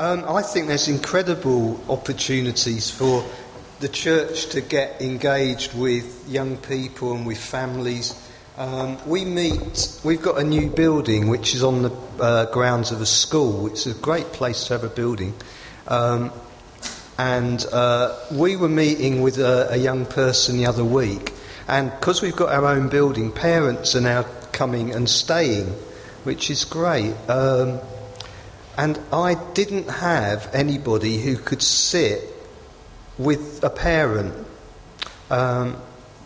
Um, I think there's incredible opportunities for the church to get engaged with young people and with families. Um, we meet, we've got a new building which is on the uh, grounds of a school. It's a great place to have a building. Um, and uh, we were meeting with a, a, young person the other week, and because we've got our own building, parents are now coming and staying, which is great. Um, and I didn't have anybody who could sit with a parent. Um,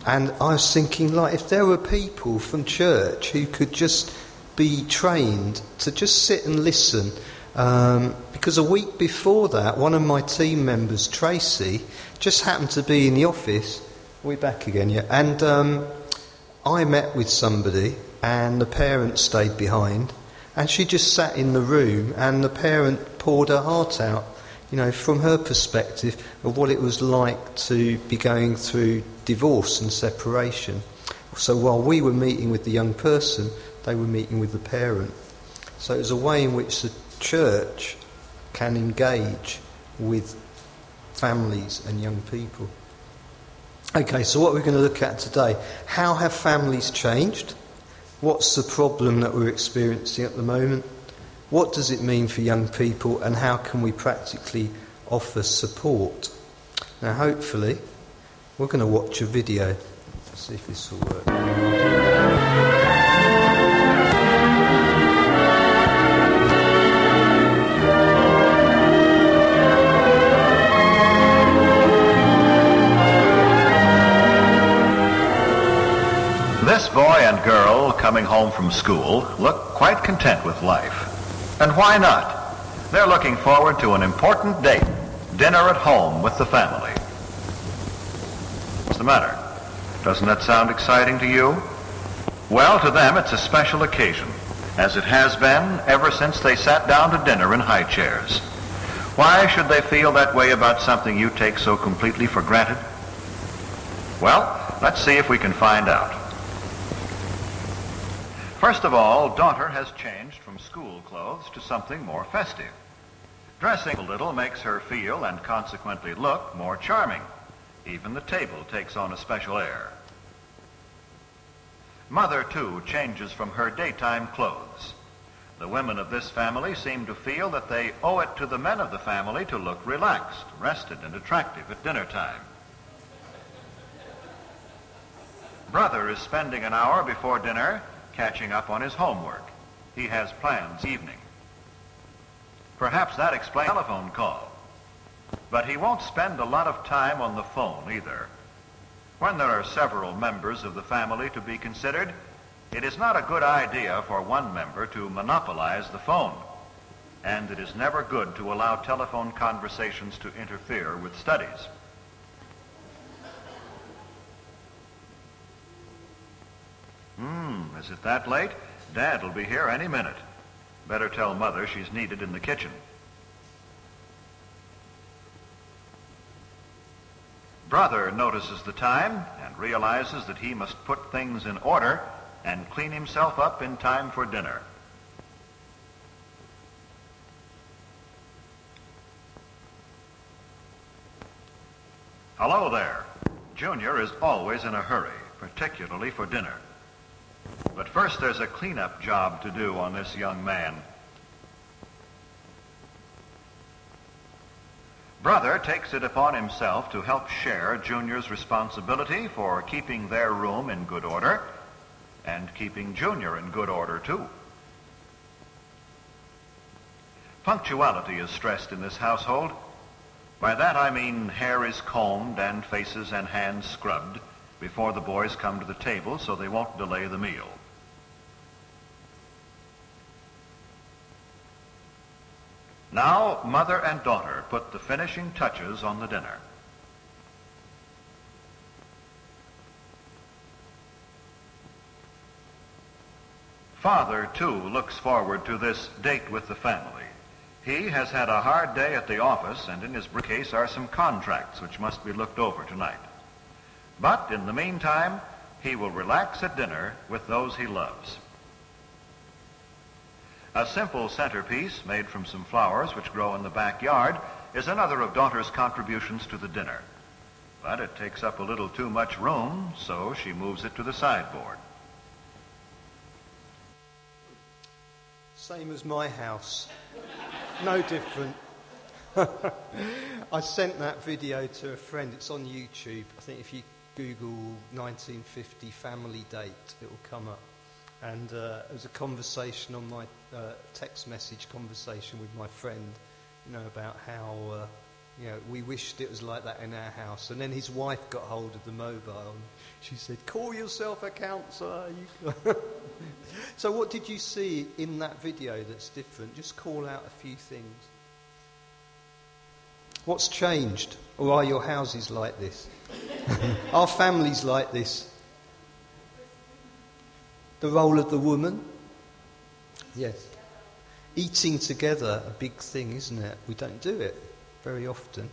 and I was thinking, like, if there were people from church who could just be trained to just sit and listen um, because a week before that, one of my team members, Tracy, just happened to be in the office. Are we back again, yeah? And um, I met with somebody, and the parents stayed behind, and she just sat in the room, and the parent poured her heart out, you know, from her perspective of what it was like to be going through divorce and separation. So while we were meeting with the young person, they were meeting with the parent. So it was a way in which the church can engage with families and young people. Okay, so what we're going to look at today how have families changed? What's the problem that we're experiencing at the moment? What does it mean for young people, and how can we practically offer support? Now, hopefully, we're going to watch a video. Let's see if this will work. From school look quite content with life. And why not? They're looking forward to an important date, dinner at home with the family. What's the matter? Doesn't that sound exciting to you? Well, to them it's a special occasion, as it has been ever since they sat down to dinner in high chairs. Why should they feel that way about something you take so completely for granted? Well, let's see if we can find out. First of all, daughter has changed from school clothes to something more festive. Dressing a little makes her feel and consequently look more charming. Even the table takes on a special air. Mother, too, changes from her daytime clothes. The women of this family seem to feel that they owe it to the men of the family to look relaxed, rested, and attractive at dinner time. Brother is spending an hour before dinner catching up on his homework. He has plans evening. Perhaps that explains the telephone call. But he won't spend a lot of time on the phone either. When there are several members of the family to be considered, it is not a good idea for one member to monopolize the phone. And it is never good to allow telephone conversations to interfere with studies. Hmm, is it that late? Dad'll be here any minute. Better tell Mother she's needed in the kitchen. Brother notices the time and realizes that he must put things in order and clean himself up in time for dinner. Hello there. Junior is always in a hurry, particularly for dinner. But first, there's a cleanup job to do on this young man. Brother takes it upon himself to help share Junior's responsibility for keeping their room in good order and keeping Junior in good order, too. Punctuality is stressed in this household. By that I mean hair is combed and faces and hands scrubbed before the boys come to the table so they won't delay the meal. Now, mother and daughter put the finishing touches on the dinner. Father, too, looks forward to this date with the family. He has had a hard day at the office, and in his briefcase are some contracts which must be looked over tonight. But in the meantime, he will relax at dinner with those he loves. A simple centerpiece made from some flowers which grow in the backyard is another of daughter's contributions to the dinner. But it takes up a little too much room, so she moves it to the sideboard. Same as my house. No different. I sent that video to a friend. It's on YouTube. I think if you Google 1950 family date, it will come up. And uh, it was a conversation on my uh, text message conversation with my friend, you know, about how, uh, you know, we wished it was like that in our house. And then his wife got hold of the mobile and she said, call yourself a counsellor. so what did you see in that video that's different? Just call out a few things. What's changed? Or are your houses like this? are families like this? The role of the woman? Yes. Eating together, a big thing, isn't it? We don't do it very often.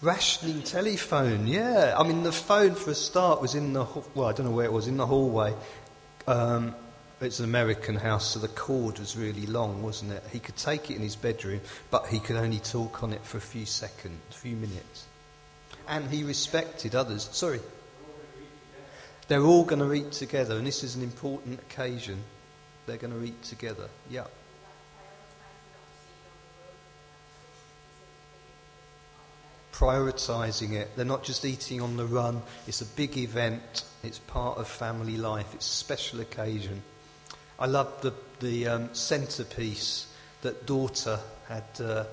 Rationing telephone, yeah. I mean, the phone for a start was in the well, I don't know where it was in the hallway. Um, it's an American house, so the cord was really long, wasn't it? He could take it in his bedroom, but he could only talk on it for a few seconds, a few minutes. And he respected others. Sorry. They're all going to eat together, and this is an important occasion. They're going to eat together. Yeah. Prioritizing it. They're not just eating on the run. It's a big event. It's part of family life. It's a special occasion. I love the, the um, centerpiece that daughter had, uh,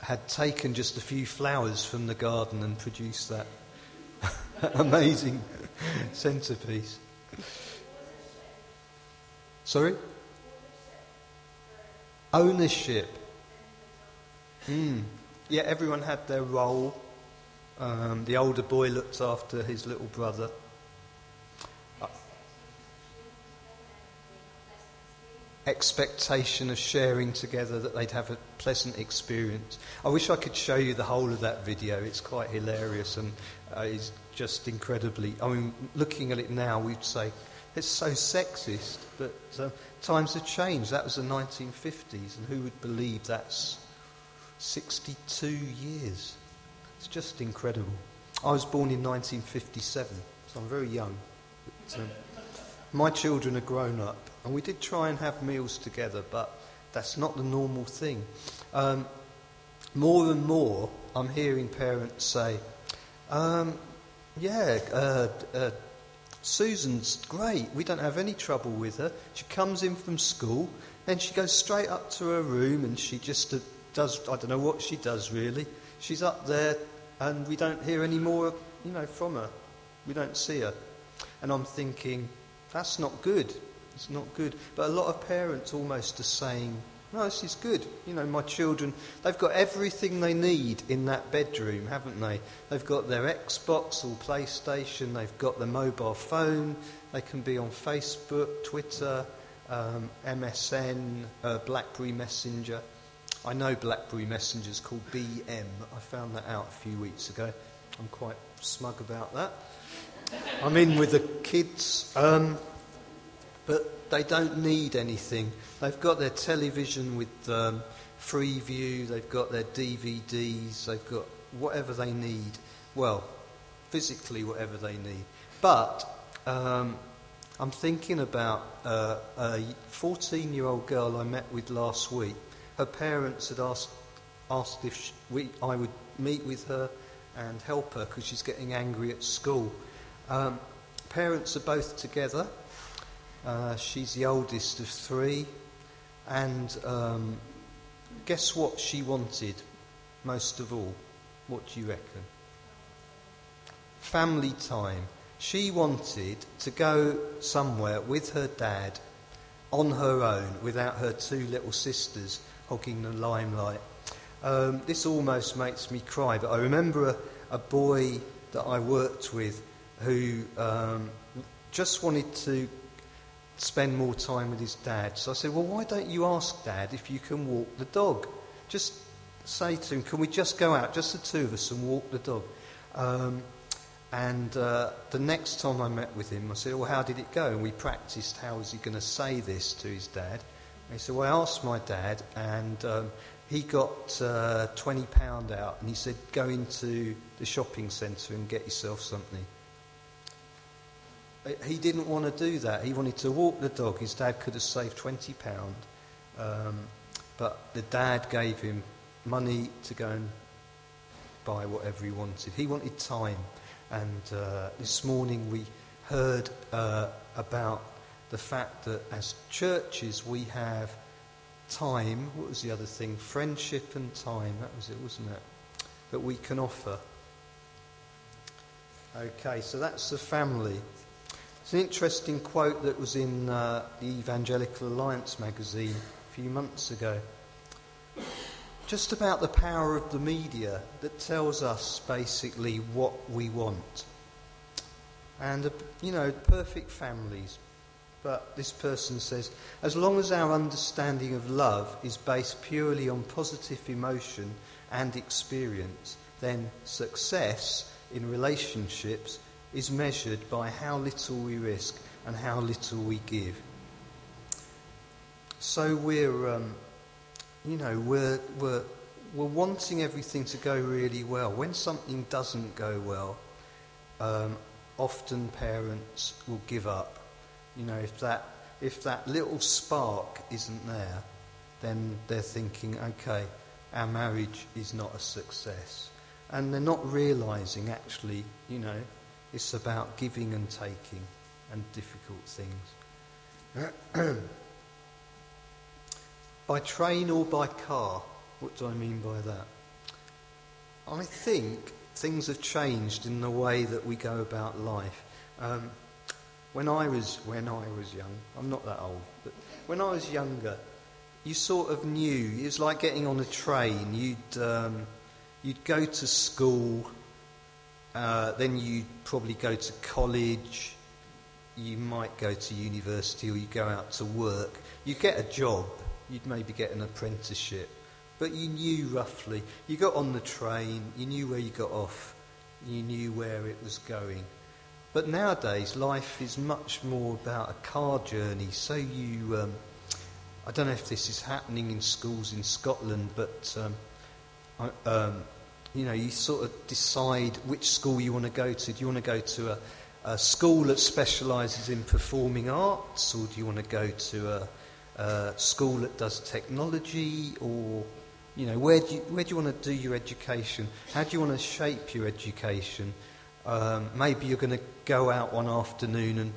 had taken just a few flowers from the garden and produced that amazing centerpiece. Sorry? Ownership. Mm. Yeah, everyone had their role. Um, the older boy looked after his little brother. Expectation of sharing together that they'd have a pleasant experience. I wish I could show you the whole of that video. It's quite hilarious and uh, it's just incredibly. I mean, looking at it now, we'd say it's so sexist, but uh, times have changed. That was the 1950s, and who would believe that's 62 years? It's just incredible. I was born in 1957, so I'm very young. But, um, my children are grown up, and we did try and have meals together, but that's not the normal thing. Um, more and more, I'm hearing parents say, um, yeah, uh, uh, Susan's great. We don't have any trouble with her. She comes in from school, then she goes straight up to her room and she just uh, does, I don't know what she does really. She's up there and we don't hear any more, you know, from her. We don't see her. And I'm thinking, that's not good. It's not good. But a lot of parents almost are saying, no, this is good. You know, my children, they've got everything they need in that bedroom, haven't they? They've got their Xbox or PlayStation, they've got their mobile phone, they can be on Facebook, Twitter, um, MSN, uh, Blackberry Messenger. I know Blackberry Messenger is called BM. I found that out a few weeks ago. I'm quite smug about that. I'm in with the kids, um, but they don't need anything. They've got their television with um, Freeview, they've got their DVDs, they've got whatever they need. Well, physically, whatever they need. But um, I'm thinking about uh, a 14 year old girl I met with last week. Her parents had asked, asked if she, we, I would meet with her and help her because she's getting angry at school. Um, parents are both together. Uh, she's the oldest of three. And um, guess what she wanted most of all? What do you reckon? Family time. She wanted to go somewhere with her dad on her own without her two little sisters hogging the limelight. Um, this almost makes me cry, but I remember a, a boy that I worked with who um, just wanted to spend more time with his dad. So I said, Well, why don't you ask dad if you can walk the dog? Just say to him, Can we just go out, just the two of us, and walk the dog? Um, And uh, the next time I met with him, I said, Well, how did it go? And we practiced how was he going to say this to his dad. And he said, Well, I asked my dad, and um, he got uh, £20 out, and he said, Go into the shopping centre and get yourself something. He didn't want to do that. He wanted to walk the dog. His dad could have saved £20. Um, but the dad gave him money to go and buy whatever he wanted. He wanted time. And uh, this morning we heard uh, about the fact that as churches we have time. What was the other thing? Friendship and time. That was it, wasn't it? That we can offer. Okay, so that's the family. It's an interesting quote that was in uh, the Evangelical Alliance magazine a few months ago. Just about the power of the media that tells us basically what we want. And, uh, you know, perfect families. But this person says, as long as our understanding of love is based purely on positive emotion and experience, then success in relationships is measured by how little we risk and how little we give. So we're, um, you know, we're, we're, we're wanting everything to go really well. When something doesn't go well, um, often parents will give up. You know, if that, if that little spark isn't there, then they're thinking, okay, our marriage is not a success. And they're not realizing actually, you know, it's about giving and taking and difficult things. by train or by car? What do I mean by that? I think things have changed in the way that we go about life. Um, when I was when I was young, I'm not that old, but when I was younger, you sort of knew. It was like getting on a train. You'd um, you'd go to school, uh, then you'd probably go to college. You might go to university, or you go out to work. You get a job. You'd maybe get an apprenticeship, but you knew roughly. You got on the train. You knew where you got off. You knew where it was going. But nowadays, life is much more about a car journey. So you, um, I don't know if this is happening in schools in Scotland, but um, I, um, you know, you sort of decide which school you want to go to. Do you want to go to a, a school that specialises in performing arts, or do you want to go to a, a school that does technology, or you know, where do you, where do you want to do your education? How do you want to shape your education? Um, maybe you're going to go out one afternoon and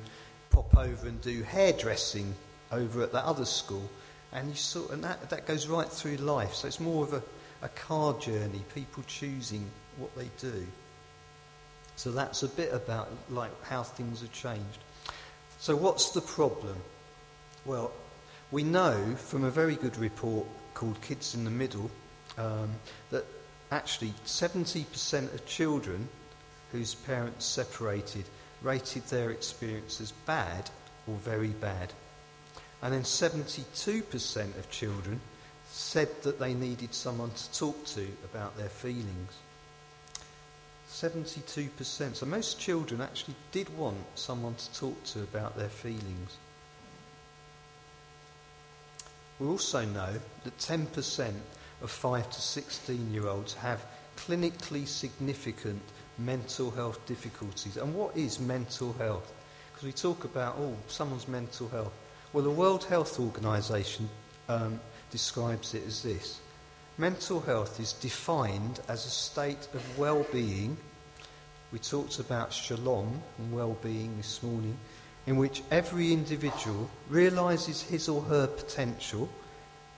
pop over and do hairdressing over at that other school, and you sort and that that goes right through life. So it's more of a a car journey, people choosing what they do. So that's a bit about like how things have changed. So what's the problem? Well, we know from a very good report called Kids in the Middle um, that actually 70% of children whose parents separated rated their experience as bad or very bad. And then 72% of children said that they needed someone to talk to about their feelings. 72%. So most children actually did want someone to talk to about their feelings. We also know that 10% of 5 to 16 year olds have clinically significant mental health difficulties. And what is mental health? Because we talk about, oh, someone's mental health. Well, the World Health Organization um, describes it as this Mental health is defined as a state of well being. We talked about shalom and well being this morning, in which every individual realizes his or her potential,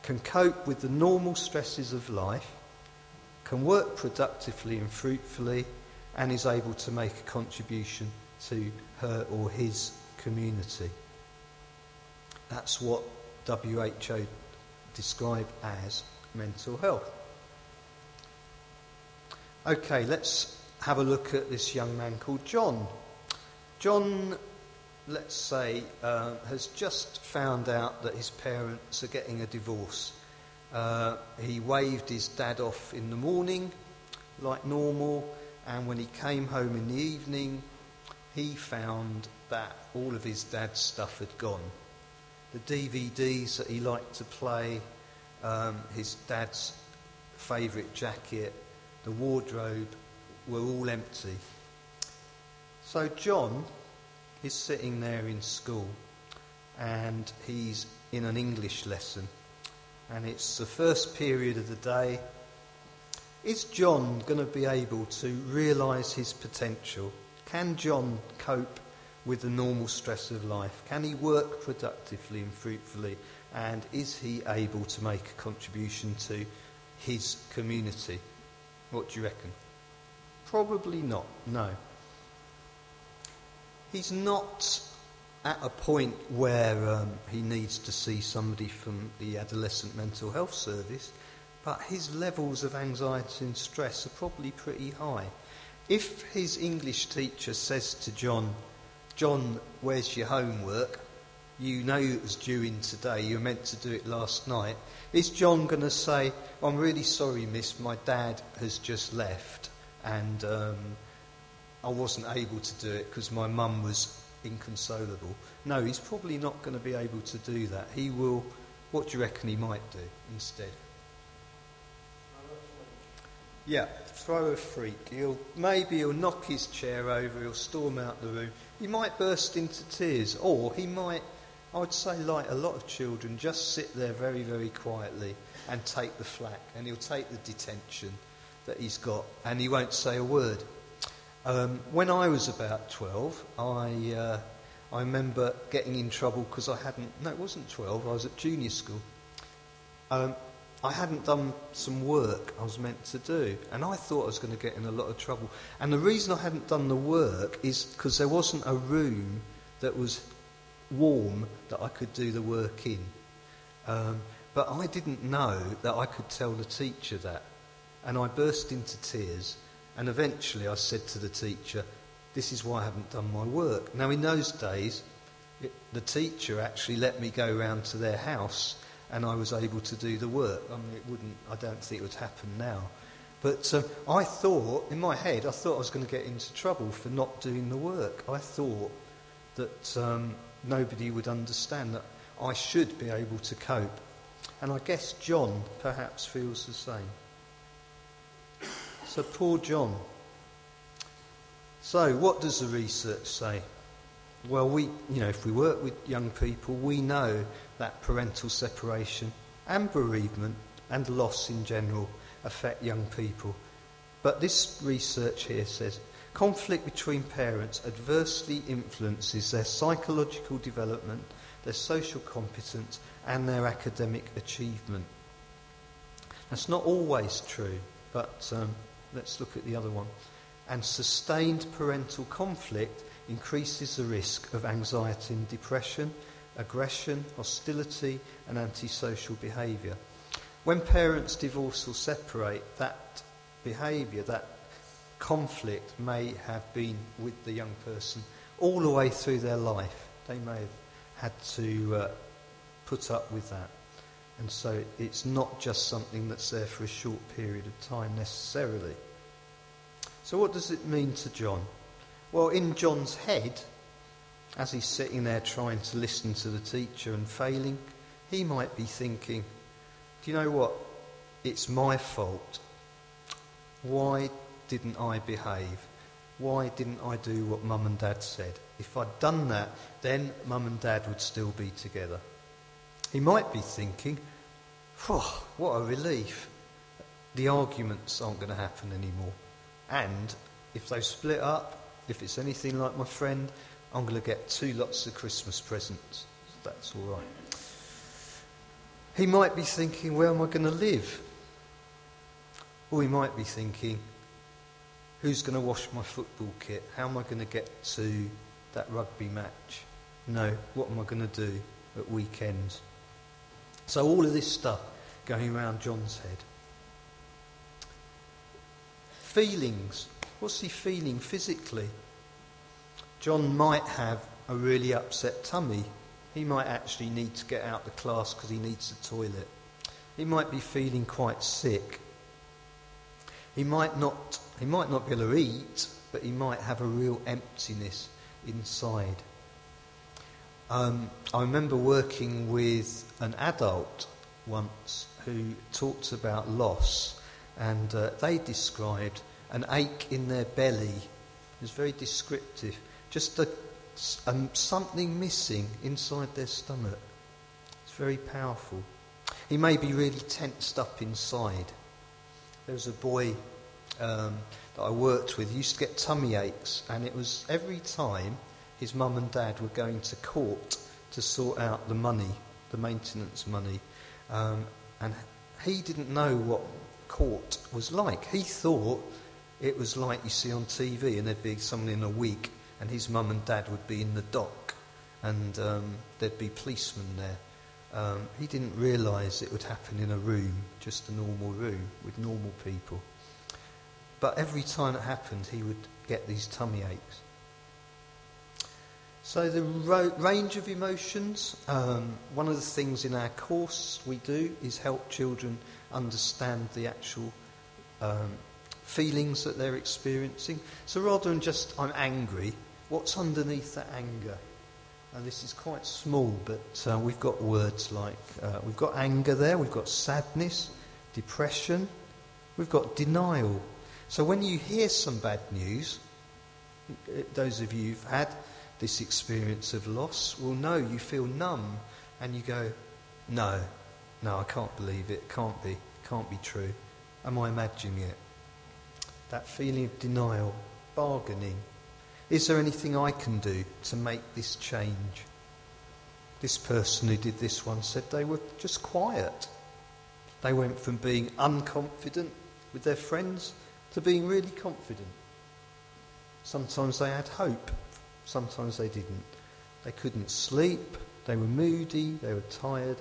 can cope with the normal stresses of life, can work productively and fruitfully, and is able to make a contribution to her or his community. That's what WHO describe as mental health. Okay, let's have a look at this young man called John. John, let's say, uh, has just found out that his parents are getting a divorce. Uh, he waved his dad off in the morning, like normal, and when he came home in the evening, he found that all of his dad's stuff had gone. The DVDs that he liked to play, um, his dad's favourite jacket, the wardrobe were all empty. So John is sitting there in school and he's in an English lesson. And it's the first period of the day. Is John going to be able to realise his potential? Can John cope with the normal stress of life? Can he work productively and fruitfully? And is he able to make a contribution to his community? What do you reckon? Probably not, no. He's not at a point where um, he needs to see somebody from the adolescent mental health service, but his levels of anxiety and stress are probably pretty high. If his English teacher says to John, John, where's your homework? You know it was due in today, you were meant to do it last night. Is John going to say, I'm really sorry, miss, my dad has just left and um, I wasn't able to do it because my mum was inconsolable. No, he's probably not going to be able to do that. He will, what do you reckon he might do instead? Yeah, throw a freak. He'll maybe he'll knock his chair over. He'll storm out the room. He might burst into tears, or he might, I would say, like a lot of children, just sit there very, very quietly and take the flak, and he'll take the detention that he's got, and he won't say a word. Um, when I was about 12, I, uh, I remember getting in trouble because I hadn't, no, it wasn't 12, I was at junior school. Um, I hadn't done some work I was meant to do, and I thought I was going to get in a lot of trouble. And the reason I hadn't done the work is because there wasn't a room that was warm that I could do the work in. Um, but I didn't know that I could tell the teacher that. And I burst into tears and eventually I said to the teacher, This is why I haven't done my work. Now, in those days, it, the teacher actually let me go round to their house and I was able to do the work. I mean, it wouldn't, I don't think it would happen now. But um, I thought, in my head, I thought I was going to get into trouble for not doing the work. I thought that um, nobody would understand that I should be able to cope. And I guess John perhaps feels the same. So, poor John. So, what does the research say? Well, we, you know, if we work with young people, we know that parental separation and bereavement and loss in general affect young people. But this research here says conflict between parents adversely influences their psychological development, their social competence, and their academic achievement. That's not always true, but um, Let's look at the other one. And sustained parental conflict increases the risk of anxiety and depression, aggression, hostility, and antisocial behaviour. When parents divorce or separate, that behaviour, that conflict may have been with the young person all the way through their life. They may have had to uh, put up with that. And so it's not just something that's there for a short period of time necessarily. So, what does it mean to John? Well, in John's head, as he's sitting there trying to listen to the teacher and failing, he might be thinking, Do you know what? It's my fault. Why didn't I behave? Why didn't I do what mum and dad said? If I'd done that, then mum and dad would still be together. He might be thinking, what a relief. The arguments aren't going to happen anymore. And if they split up, if it's anything like my friend, I'm going to get two lots of Christmas presents. That's all right. He might be thinking, where am I going to live? Or he might be thinking, who's going to wash my football kit? How am I going to get to that rugby match? No, what am I going to do at weekends? So, all of this stuff going around John's head. Feelings. What's he feeling physically? John might have a really upset tummy. He might actually need to get out the class because he needs the toilet. He might be feeling quite sick. He might not, he might not be able to eat, but he might have a real emptiness inside. Um, I remember working with an adult once who talked about loss, and uh, they described an ache in their belly. It was very descriptive. Just a, something missing inside their stomach. It's very powerful. He may be really tensed up inside. There was a boy um, that I worked with, he used to get tummy aches, and it was every time his mum and dad were going to court to sort out the money, the maintenance money. Um, and he didn't know what court was like. He thought it was like you see on TV, and there'd be someone in a week, and his mum and dad would be in the dock, and um, there'd be policemen there. Um, he didn't realise it would happen in a room, just a normal room with normal people. But every time it happened, he would get these tummy aches. So, the ro- range of emotions, um, one of the things in our course we do is help children understand the actual um, feelings that they're experiencing. So, rather than just, I'm angry, what's underneath that anger? And this is quite small, but uh, we've got words like uh, we've got anger there, we've got sadness, depression, we've got denial. So when you hear some bad news, those of you who've had this experience of loss will know you feel numb and you go, no, no, I can't believe it, can't be, can't be true. Am I imagining it? That feeling of denial, bargaining, is there anything I can do to make this change? This person who did this one said they were just quiet. They went from being unconfident with their friends to being really confident. Sometimes they had hope, sometimes they didn't. They couldn't sleep, they were moody, they were tired,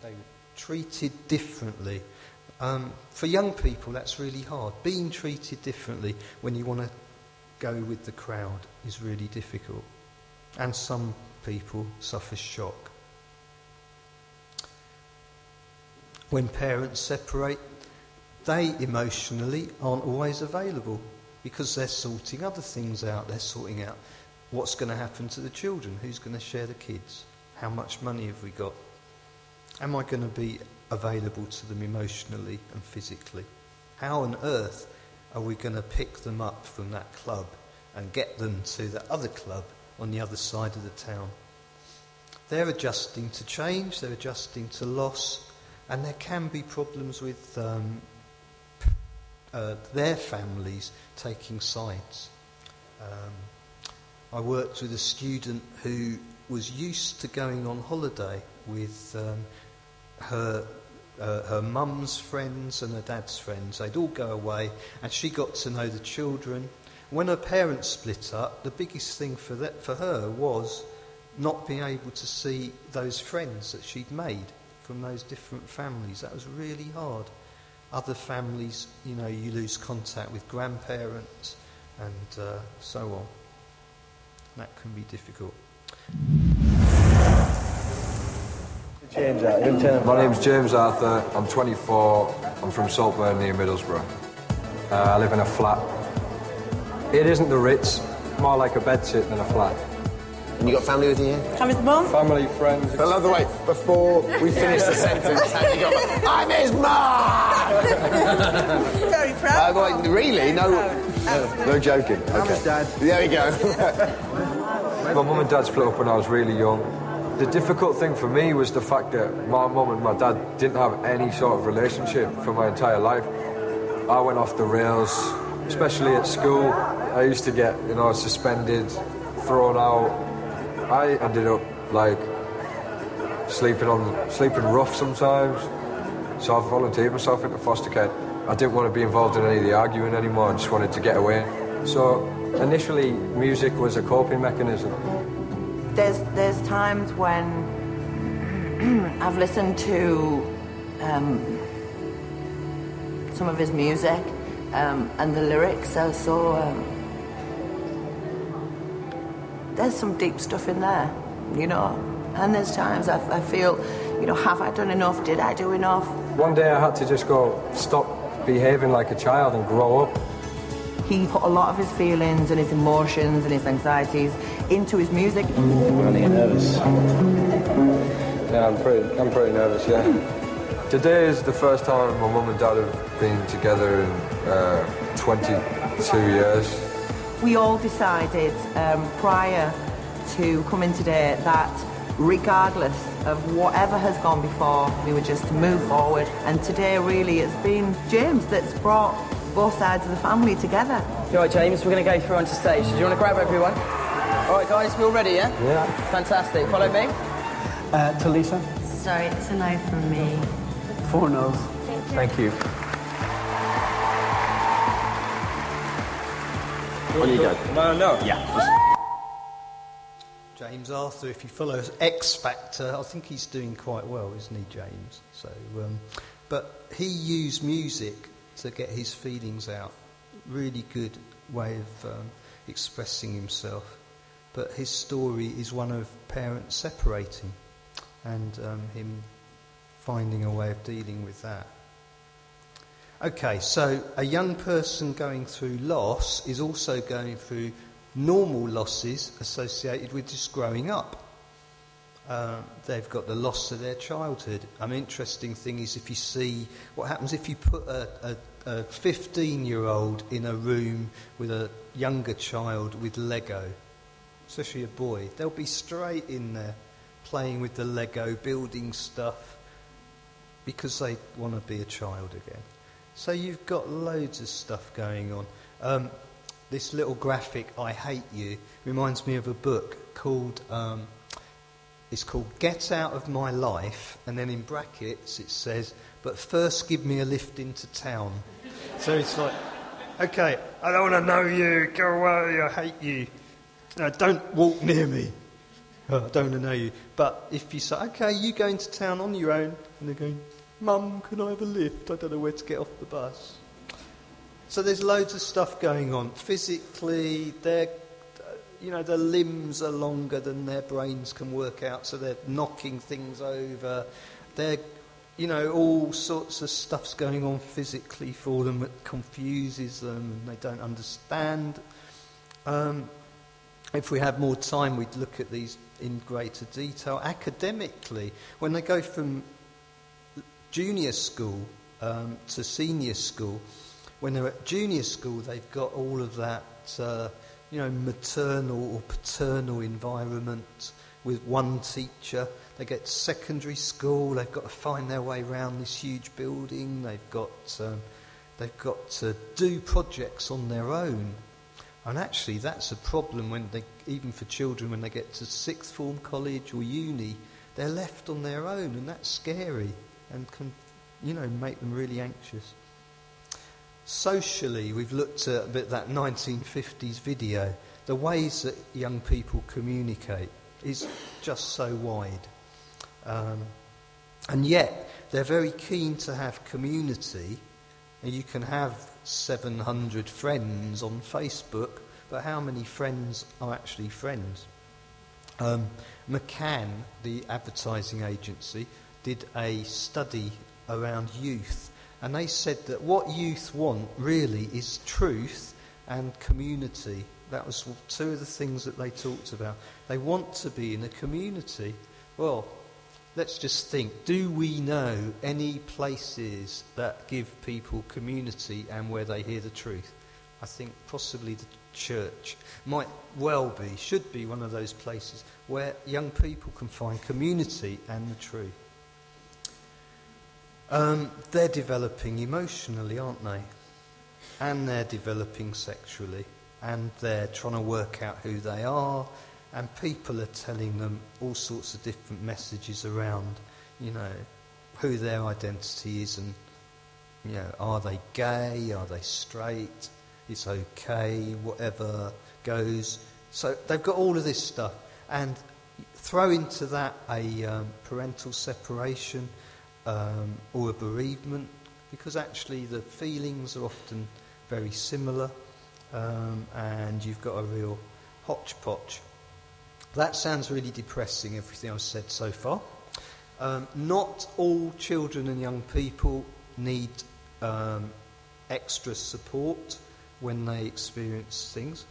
they were treated differently. Um, for young people, that's really hard. Being treated differently when you want to go with the crowd is really difficult. And some people suffer shock. When parents separate, they emotionally aren't always available because they're sorting other things out. They're sorting out what's going to happen to the children, who's going to share the kids, how much money have we got, am I going to be available to them emotionally and physically? How on earth are we going to pick them up from that club and get them to the other club on the other side of the town? They're adjusting to change, they're adjusting to loss, and there can be problems with um, uh, their families taking sides. Um, I worked with a student who was used to going on holiday with um, her uh, her mum's friends and her dad's friends. They'd all go away, and she got to know the children. When her parents split up, the biggest thing for, that, for her was not being able to see those friends that she'd made from those different families. That was really hard. Other families, you know, you lose contact with grandparents and uh, so on. That can be difficult. Change that. My name's James Arthur. I'm 24. I'm from Saltburn near Middlesbrough. Uh, I live in a flat. It isn't the Ritz, more like a bedsit than a flat. And you got family with you here? Come with mum? Family, friends. I love the way, before we finish the sentence, and you got, I'm his mum! Very proud. Uh, well, really? No, no, no joking. Okay. dad. There we go. My mum and dad split up when I was really young. The difficult thing for me was the fact that my mum and my dad didn't have any sort of relationship for my entire life. I went off the rails, especially at school. I used to get, you know, suspended, thrown out. I ended up like sleeping on sleeping rough sometimes. So I volunteered myself into foster care. I didn't want to be involved in any of the arguing anymore. I just wanted to get away. So initially, music was a coping mechanism. There's there's times when I've listened to um, some of his music, um, and the lyrics are so. Um, there's some deep stuff in there, you know. And there's times I, I feel, you know, have I done enough? Did I do enough? One day I had to just go, stop behaving like a child and grow up. He put a lot of his feelings and his emotions and his anxieties into his music. Really nervous. Yeah, I'm pretty, I'm pretty nervous, yeah. Today is the first time my mum and dad have been together in uh, 22 years. We all decided um, prior to coming today that regardless of whatever has gone before, we were just to move forward. And today, really, it's been James that's brought both sides of the family together. All right, James, we're going to go through onto stage. Do you want to grab everyone? All right, guys, we're all ready, yeah? Yeah. Fantastic. Follow me. Uh, Tulisa, Sorry, it's a no from me. four no's. Thank you. On you go. No, no. James Arthur, if you follow X Factor, I think he's doing quite well, isn't he, James? So, um, but he used music to get his feelings out. Really good way of um, expressing himself. But his story is one of parents separating and um, him finding a way of dealing with that. Okay, so a young person going through loss is also going through normal losses associated with just growing up. Uh, they've got the loss of their childhood. An interesting thing is if you see what happens if you put a, a, a 15 year old in a room with a younger child with Lego, especially a boy, they'll be straight in there playing with the Lego, building stuff because they want to be a child again. So you've got loads of stuff going on. Um, this little graphic, I Hate You, reminds me of a book called, um, it's called Get Out of My Life, and then in brackets it says, but first give me a lift into town. so it's like, okay, I don't want to know you, go away, I hate you. No, don't walk near me. Oh, I don't want to know you. But if you say, okay, you go into town on your own, and they're going, Mum, can I have a lift? I don't know where to get off the bus. So there's loads of stuff going on. Physically, their, you know, their limbs are longer than their brains can work out, so they're knocking things over. They're, you know, all sorts of stuff's going on physically for them that confuses them and they don't understand. Um, if we had more time, we'd look at these in greater detail. Academically, when they go from junior school um, to senior school, when they're at junior school, they've got all of that, uh, you know, maternal or paternal environment with one teacher. They get secondary school, they've got to find their way around this huge building, they've got, um, they've got to do projects on their own. And actually, that's a problem when they, even for children, when they get to sixth form college or uni, they're left on their own, and that's scary and can, you know, make them really anxious. Socially, we've looked at a bit that 1950s video. The ways that young people communicate is just so wide. Um, and yet, they're very keen to have community. And you can have 700 friends on Facebook, but how many friends are actually friends? Um, McCann, the advertising agency, did a study around youth, and they said that what youth want really is truth and community. That was two of the things that they talked about. They want to be in a community. Well, let's just think do we know any places that give people community and where they hear the truth? I think possibly the church might well be, should be one of those places where young people can find community and the truth. Um, they're developing emotionally, aren't they? And they're developing sexually. And they're trying to work out who they are. And people are telling them all sorts of different messages around, you know, who their identity is and, you know, are they gay? Are they straight? It's okay, whatever goes. So they've got all of this stuff. And throw into that a um, parental separation um, or a bereavement, because actually the feelings are often very similar, um, and you've got a real hodgepodge. That sounds really depressing, everything I've said so far. Um, not all children and young people need um, extra support when they experience things.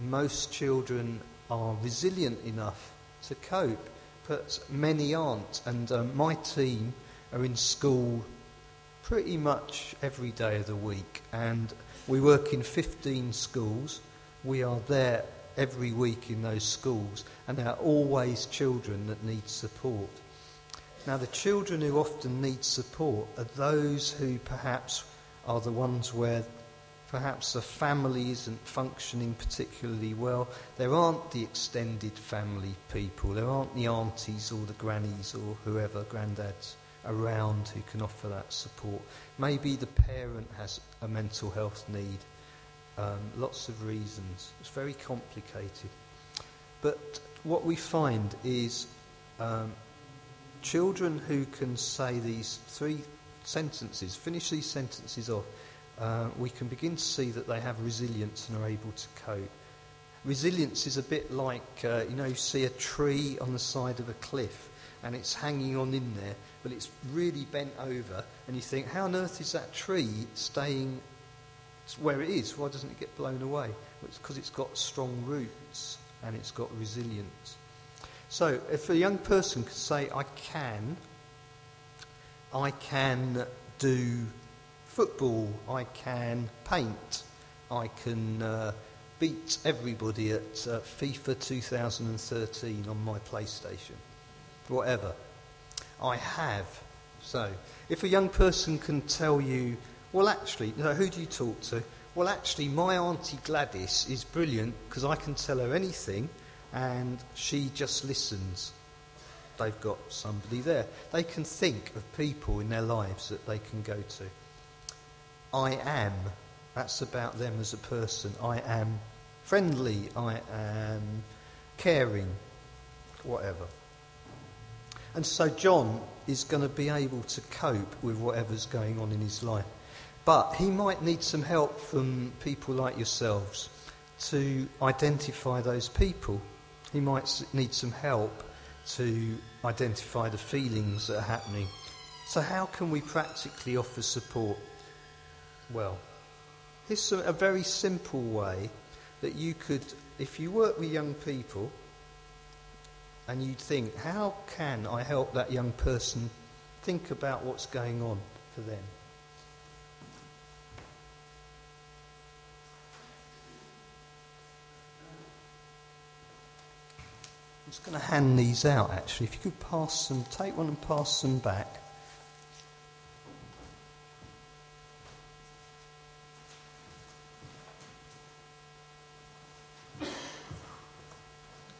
Most children are resilient enough to cope, but many aren't. And um, my team are in school pretty much every day of the week, and we work in 15 schools. We are there every week in those schools, and there are always children that need support. Now, the children who often need support are those who perhaps are the ones where perhaps the family isn't functioning particularly well. There aren't the extended family people, there aren't the aunties or the grannies or whoever, granddads around who can offer that support. Maybe the parent has a mental health need. Um, lots of reasons. It's very complicated. But what we find is um, children who can say these three sentences, finish these sentences off, uh, we can begin to see that they have resilience and are able to cope. Resilience is a bit like, uh, you know, you see a tree on the side of a cliff and it's hanging on in there, but it's really bent over, and you think, how on earth is that tree staying where it is? Why doesn't it get blown away? Well, it's because it's got strong roots and it's got resilience. So, if a young person could say, I can, I can do football, I can paint, I can uh, beat everybody at uh, FIFA 2013 on my PlayStation, whatever. I have. So, if a young person can tell you, well, actually, who do you talk to? Well, actually, my Auntie Gladys is brilliant because I can tell her anything and she just listens. They've got somebody there. They can think of people in their lives that they can go to. I am. That's about them as a person. I am friendly. I am caring. Whatever. And so John is going to be able to cope with whatever's going on in his life. But he might need some help from people like yourselves to identify those people. He might need some help to identify the feelings that are happening. So, how can we practically offer support? Well, here's a very simple way that you could, if you work with young people, and you'd think, how can I help that young person think about what's going on for them? I'm just going to hand these out actually. If you could pass them, take one and pass them back.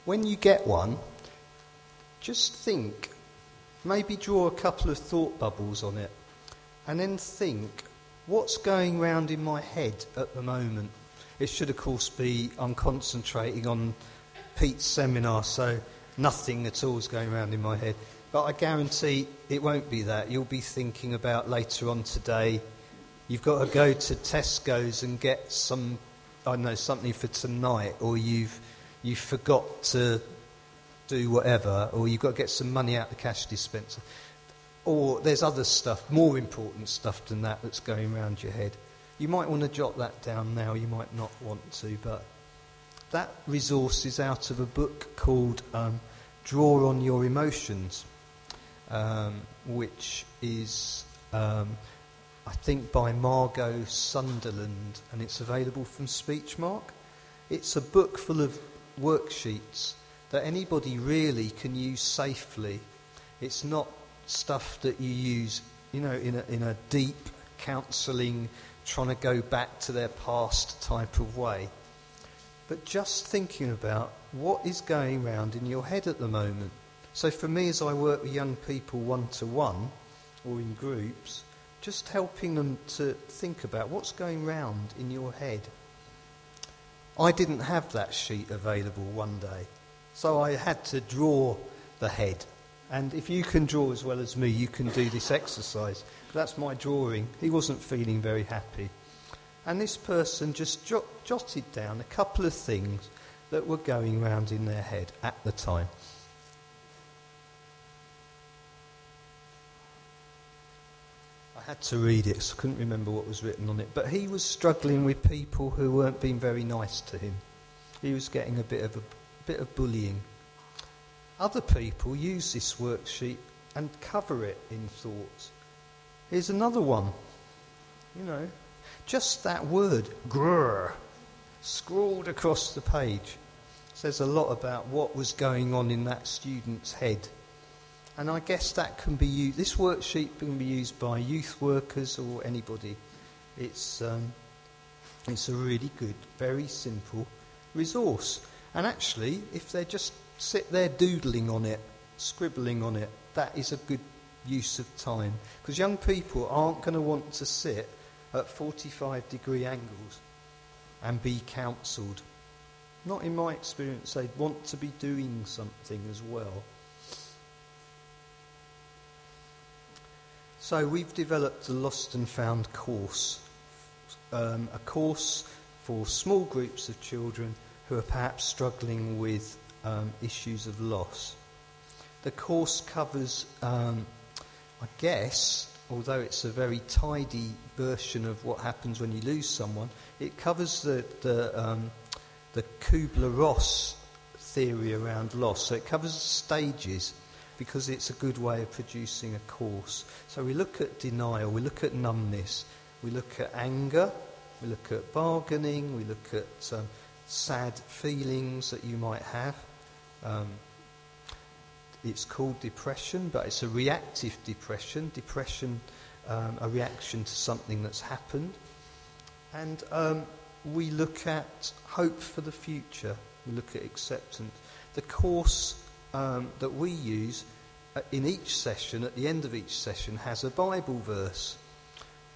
When you get one, just think, maybe draw a couple of thought bubbles on it, and then think, what's going round in my head at the moment? It should, of course, be I'm concentrating on Pete's seminar, so nothing at all is going around in my head. But I guarantee it won't be that. You'll be thinking about later on today. You've got to go to Tesco's and get some, I don't know, something for tonight, or you've you forgot to do whatever, or you've got to get some money out the cash dispenser. Or there's other stuff, more important stuff than that, that's going around your head. You might want to jot that down now, you might not want to, but that resource is out of a book called um, Draw on Your Emotions, um, which is, um, I think, by Margot Sunderland, and it's available from Speechmark. It's a book full of worksheets that anybody really can use safely. It's not stuff that you use, you know, in a, in a deep counselling, trying to go back to their past type of way but just thinking about what is going round in your head at the moment. So for me, as I work with young people one to one or in groups, just helping them to think about what's going round in your head. I didn't have that sheet available one day, so I had to draw the head. And if you can draw as well as me, you can do this exercise. That's my drawing. He wasn't feeling very happy. And this person just jot, jotted down a couple of things that were going round in their head at the time. I had to read it, so I couldn't remember what was written on it. But he was struggling with people who weren't being very nice to him. He was getting a bit of a bit of bullying. Other people use this worksheet and cover it in thoughts. Here's another one. You know, just that word, grrr, scrawled across the page, says a lot about what was going on in that student's head. And I guess that can be used, this worksheet can be used by youth workers or anybody. It's, um, it's a really good, very simple resource. And actually, if they just sit there doodling on it, scribbling on it, that is a good use of time. Because young people aren't going to want to sit at 45 degree angles and be counselled. Not in my experience, they'd want to be doing something as well. So we've developed a Lost and Found course, um, a course for small groups of children who are perhaps struggling with um, issues of loss. The course covers, um, I guess, although it's a very tidy version of what happens when you lose someone, it covers the, the, um, the Kubler Ross theory around loss. So it covers stages because it's a good way of producing a course. So we look at denial, we look at numbness, we look at anger, we look at bargaining, we look at um, sad feelings that you might have. Um, it's called depression, but it's a reactive depression. Depression, um, a reaction to something that's happened. And um, we look at hope for the future. We look at acceptance. The course um, that we use uh, in each session, at the end of each session, has a Bible verse.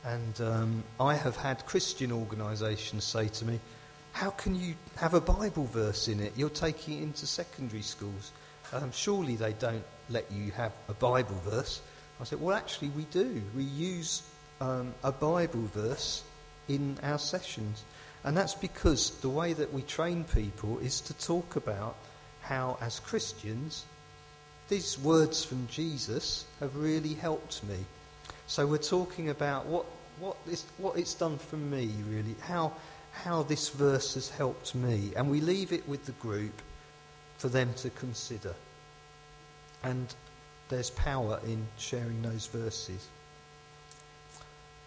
And um, I have had Christian organisations say to me, How can you have a Bible verse in it? You're taking it into secondary schools. Um, surely they don't let you have a Bible verse. I said, Well, actually, we do. We use um, a Bible verse in our sessions. And that's because the way that we train people is to talk about how, as Christians, these words from Jesus have really helped me. So we're talking about what, what, it's done for me, really, how, how this verse has helped me. And we leave it with the group for them to consider. And there's power in sharing those verses.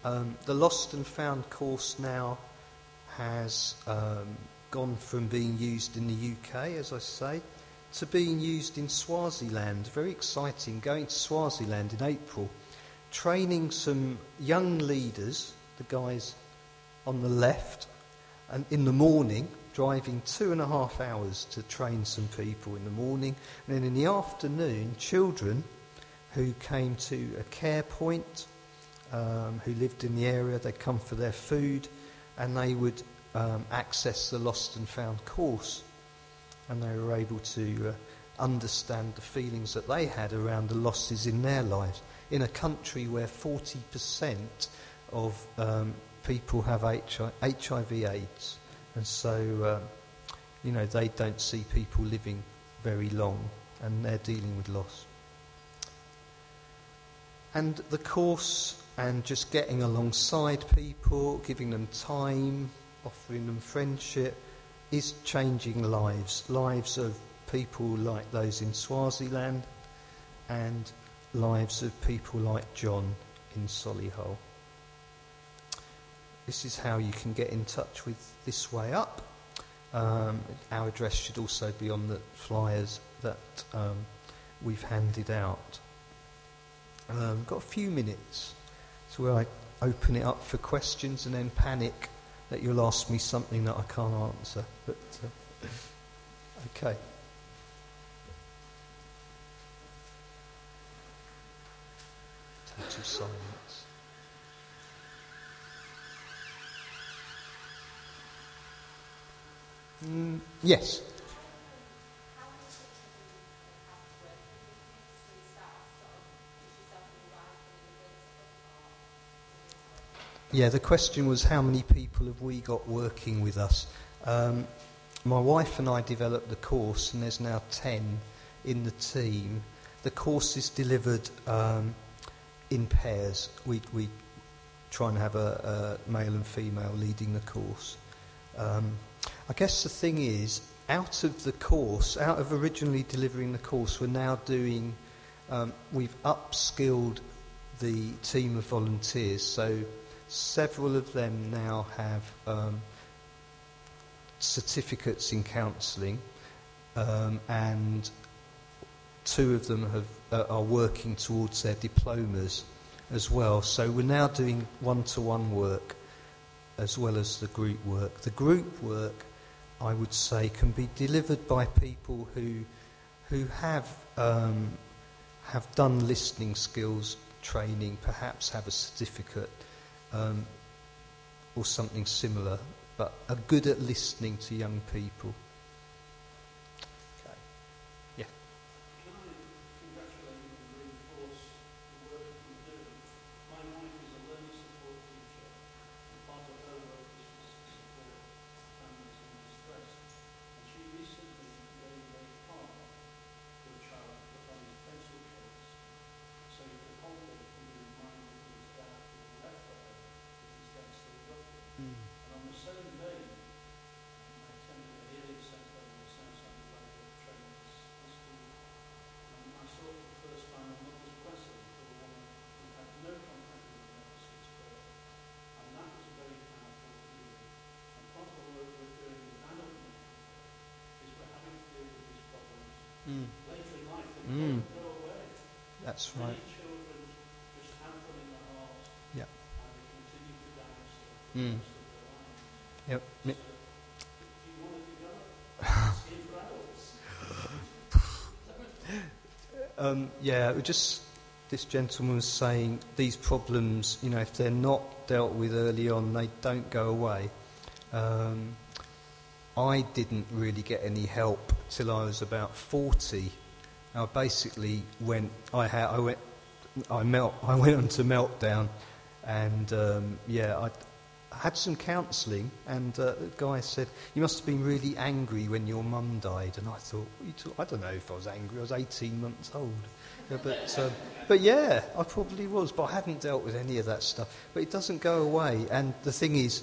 Um, the Lost and Found course now has um, gone from being used in the UK, as I say, to being used in Swaziland. Very exciting. Going to Swaziland in April, training some young leaders, the guys on the left, and in the morning, driving two and a half hours to train some people in the morning. And then in the afternoon, children who came to a care point, um, who lived in the area, they'd come for their food, and they would um, access the Lost and Found course and they were able to uh, understand the feelings that they had around the losses in their lives. In a country where 40% of um, people have HIV AIDS, and so, um, you know, they don't see people living very long, and they're dealing with loss. And the course and just getting alongside people, giving them time, offering them friendship, is changing lives, lives of people like those in Swaziland and lives of people like John in Solihull. This is how you can get in touch with This Way Up. Um, our address should also be on the flyers that um, we've handed out. Um, got a few minutes so where I open it up for questions and then panic that you'll ask me something that I can't answer. But uh, okay. Of silence. Mm, yes. Yeah, the question was how many people have we got working with us? Um, my wife and I developed the course, and there's now 10 in the team. The course is delivered um, in pairs. We, we try and have a, a male and female leading the course. Um, I guess the thing is, out of the course, out of originally delivering the course, we're now doing, um, we've upskilled the team of volunteers. So several of them now have um, certificates in counselling, um, and two of them have, uh, are working towards their diplomas as well. So we're now doing one to one work as well as the group work. The group work, I would say, can be delivered by people who, who have, um, have done listening skills training, perhaps have a certificate um, or something similar, but are good at listening to young people. Okay. Yeah. Can I congratulate you and reinforce the work that you're doing? My wife is a learning support teacher, and part of her work is to support families in distress. And she recently gave a card to a child to put on his pencil case, so he could hold it and be reminded of his dad who left for her, if his dad still loved him. And on the same day, I attended a healing centre in the Southside Graduate Training School and I saw for the first time a mother's blessing for a woman who had no contact with the mother since birth. And that was very powerful for me. And part of the work we're doing with adult mental health is we're having to deal with these problems Mm. later in life. They Mm. don't go away. That's Many right. children just have them in their hearts Yeah. and they continue to damage them for Mm. the rest of their lives. Yep. So, Mi- do you want to develop scheme for adults? Um, yeah, just this gentleman was saying these problems, you know, if they're not dealt with early on, they don't go away. Um, I didn't really get any help till I was about 40. I basically went, I, had, I went, I melt, I went onto meltdown, and um, yeah, I, had some counselling, and uh, the guy said, "You must have been really angry when your mum died." And I thought, I don't know if I was angry. I was 18 months old, yeah, but um, but yeah, I probably was. But I hadn't dealt with any of that stuff. But it doesn't go away. And the thing is,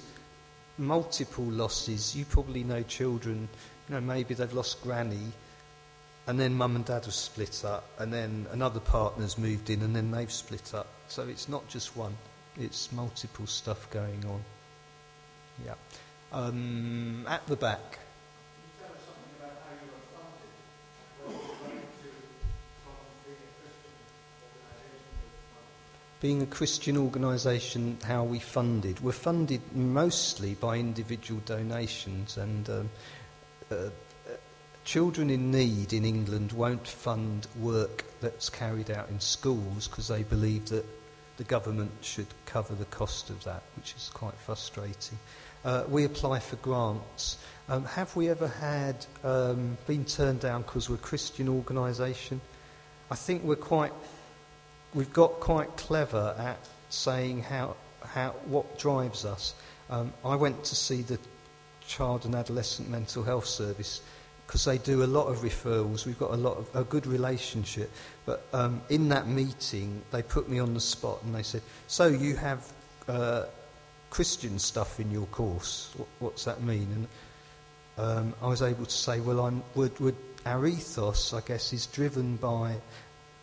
multiple losses. You probably know children. You know, maybe they've lost granny, and then mum and dad have split up, and then another partner's moved in, and then they've split up. So it's not just one; it's multiple stuff going on. Yeah. Um, at the back. Being a Christian organisation, how we funded? We're funded mostly by individual donations, and um, uh, children in need in England won't fund work that's carried out in schools because they believe that the government should cover the cost of that, which is quite frustrating. Uh, we apply for grants. Um, have we ever had um, been turned down because we're a Christian organisation? I think we're quite, we've got quite clever at saying how, how what drives us. Um, I went to see the Child and Adolescent Mental Health Service because they do a lot of referrals. We've got a lot of a good relationship. But um, in that meeting, they put me on the spot and they said, "So you have uh, Christian stuff in your course? What, what's that mean?" And um, I was able to say, "Well, I'm, our ethos, I guess, is driven by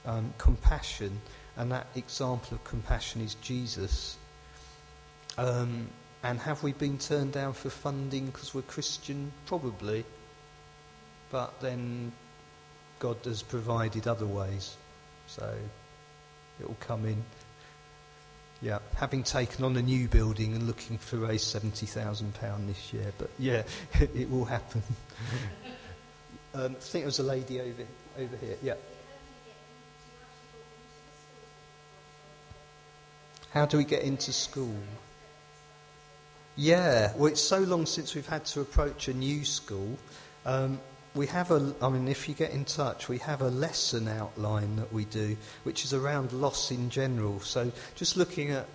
um, compassion, and that example of compassion is Jesus." Um, and have we been turned down for funding because we're Christian? Probably. But then God has provided other ways. So it will come in. Yeah, having taken on a new building and looking to raise £70,000 this year. But yeah, it will happen. um, I think there was a lady over, over here. Yeah. How do we get into school? Yeah, well, it's so long since we've had to approach a new school. Um, we have a, I mean, if you get in touch, we have a lesson outline that we do, which is around loss in general. So just looking at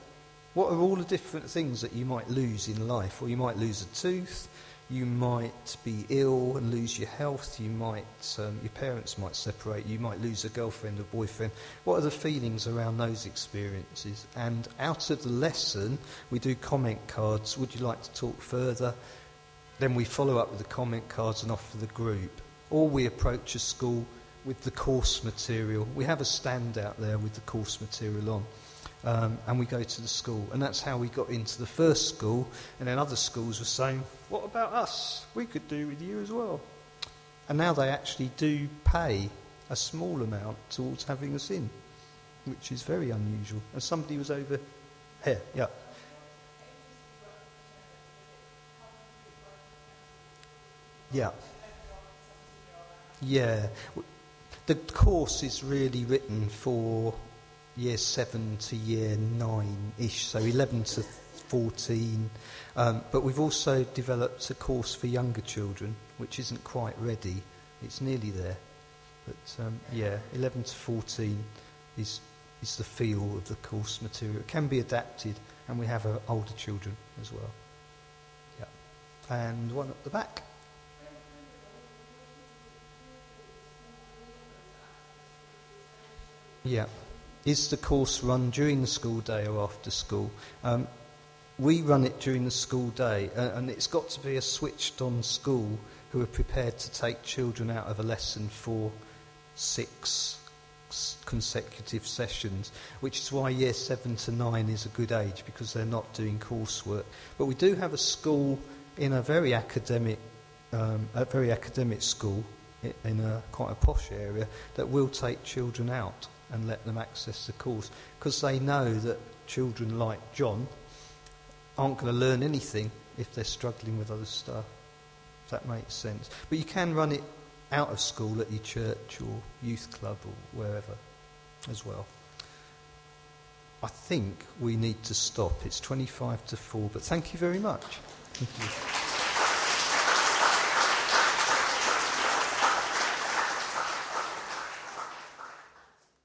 what are all the different things that you might lose in life. Well, you might lose a tooth, you might be ill and lose your health. You might, um, your parents might separate. You might lose a girlfriend or boyfriend. What are the feelings around those experiences? And out of the lesson, we do comment cards. Would you like to talk further? Then we follow up with the comment cards and offer the group. Or we approach a school with the course material. We have a stand out there with the course material on. Um, and we go to the school. And that's how we got into the first school. And then other schools were saying, What about us? We could do with you as well. And now they actually do pay a small amount towards having us in, which is very unusual. And somebody was over here, yeah. Yeah. Yeah. The course is really written for year seven to year nine ish, so 11 to 14. Um, but we've also developed a course for younger children, which isn't quite ready. It's nearly there. But um, yeah, 11 to 14 is, is the feel of the course material. It can be adapted, and we have uh, older children as well. Yeah. And one at the back. Yeah. Is the course run during the school day or after school? Um, we run it during the school day, and it's got to be a switched on school who are prepared to take children out of a lesson for six consecutive sessions, which is why year seven to nine is a good age because they're not doing coursework. But we do have a school in a very academic, um, a very academic school in a quite a posh area that will take children out and let them access the course because they know that children like John aren't going to learn anything if they're struggling with other stuff. If that makes sense. But you can run it out of school at your church or youth club or wherever as well. I think we need to stop. It's 25 to 4, but thank you very much.